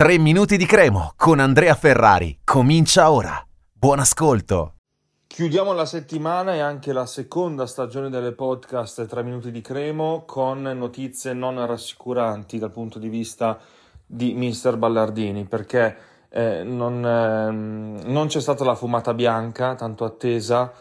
3 minuti di cremo con Andrea Ferrari. Comincia ora. Buon ascolto. Chiudiamo la settimana e anche la seconda stagione delle podcast 3 minuti di cremo con notizie non rassicuranti dal punto di vista di Mister Ballardini perché eh, non, eh, non c'è stata la fumata bianca tanto attesa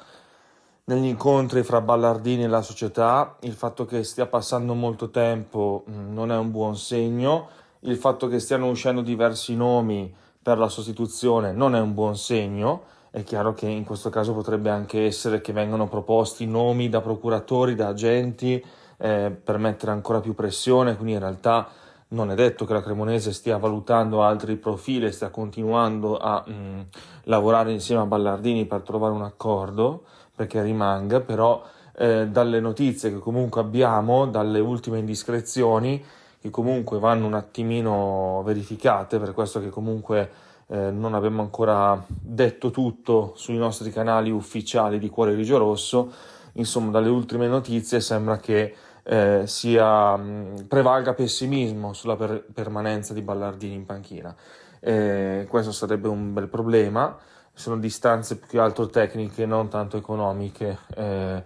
negli incontri fra Ballardini e la società, il fatto che stia passando molto tempo mm, non è un buon segno il fatto che stiano uscendo diversi nomi per la sostituzione non è un buon segno. È chiaro che in questo caso potrebbe anche essere che vengano proposti nomi da procuratori, da agenti eh, per mettere ancora più pressione, quindi in realtà non è detto che la Cremonese stia valutando altri profili e stia continuando a mh, mm, lavorare insieme a Ballardini per trovare un accordo perché rimanga, però eh, dalle notizie che comunque abbiamo, dalle ultime indiscrezioni, che comunque vanno un attimino verificate, per questo che comunque eh, non abbiamo ancora detto tutto sui nostri canali ufficiali di Cuore Rigio Rosso. Insomma, dalle ultime notizie sembra che eh, sia, mh, prevalga pessimismo sulla per- permanenza di Ballardini in panchina. Eh, questo sarebbe un bel problema. Sono distanze più che altro tecniche, non tanto economiche, eh,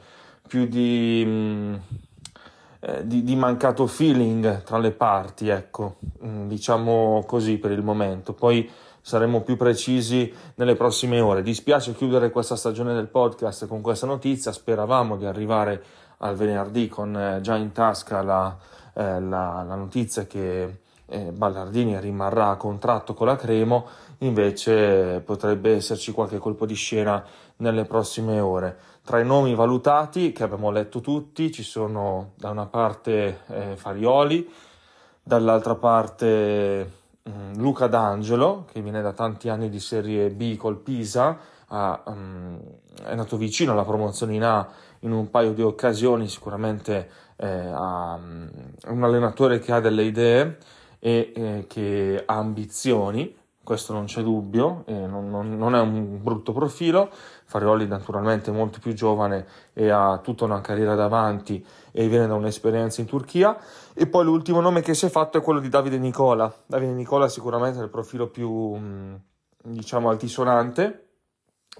più di. Mh, eh, di, di, mancato feeling tra le parti, ecco, mm, diciamo così per il momento. Poi saremo più precisi nelle prossime ore. Dispiace chiudere questa stagione del podcast con questa notizia, speravamo di arrivare al venerdì con eh, già in tasca la, eh, la, la notizia che eh, Ballardini rimarrà a contratto con la Cremo, invece potrebbe esserci qualche colpo di scena nelle prossime ore. Tra i nomi valutati, che abbiamo letto tutti, ci sono da una parte eh, Farioli, dall'altra parte mh, mm, Luca D'Angelo, che viene da tanti anni di Serie B col Pisa, ha, um, è andato vicino alla promozione in A in un paio di occasioni, sicuramente eh, um, un allenatore che ha delle idee e eh, che ha ambizioni, questo non c'è dubbio, eh, non, non, non, è un brutto profilo. Farioli naturalmente è molto più giovane e ha tutta una carriera davanti e viene da un'esperienza in Turchia. E poi l'ultimo nome che si è fatto è quello di Davide Nicola. Davide Nicola sicuramente è il profilo più, diciamo, altisonante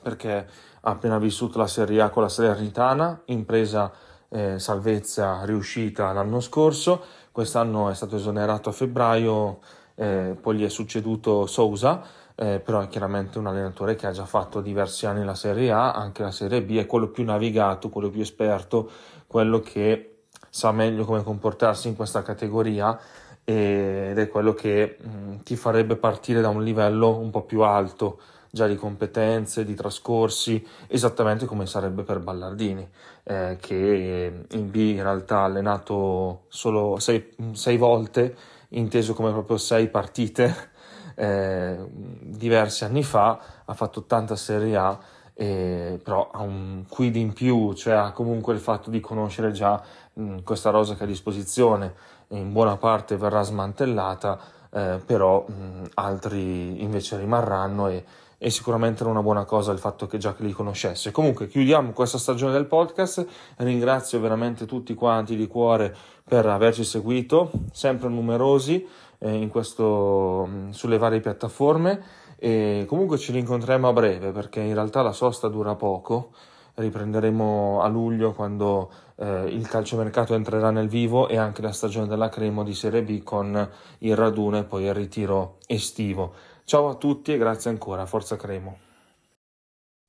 perché ha appena vissuto la Serie A con la Salernitana, impresa eh, salvezza riuscita l'anno scorso, quest'anno è stato esonerato a febbraio eh, poi gli è succeduto Sousa, eh, però è chiaramente un allenatore che ha già fatto diversi anni la Serie A, anche la Serie B, è quello più navigato, quello più esperto, quello che sa meglio come comportarsi in questa categoria ed è quello che mh, mm, ti farebbe partire da un livello un po' più alto già di competenze, di trascorsi, esattamente come sarebbe per Ballardini, eh, che in B in realtà ha allenato solo sei, sei volte inteso come proprio sei partite eh, diversi anni fa, ha fatto tanta Serie A, eh, però ha un quid in più, cioè ha comunque il fatto di conoscere già mh, questa rosa che ha a disposizione, in buona parte verrà smantellata, eh, però mh, altri invece rimarranno e, e sicuramente era una buona cosa il fatto che già li conoscesse. Comunque chiudiamo questa stagione del podcast, ringrazio veramente tutti quanti di cuore per averci seguito, sempre numerosi eh, questo, sulle varie piattaforme e comunque ci rincontreremo a breve perché in realtà la sosta dura poco, riprenderemo a luglio quando eh, il calciomercato entrerà nel vivo e anche la stagione della Cremo di Serie B con il raduno e poi il ritiro estivo. Ciao a tutti e grazie ancora, Forza Cremo.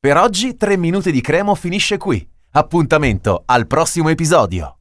Per oggi 3 minuti di Cremo finisce qui. Appuntamento al prossimo episodio.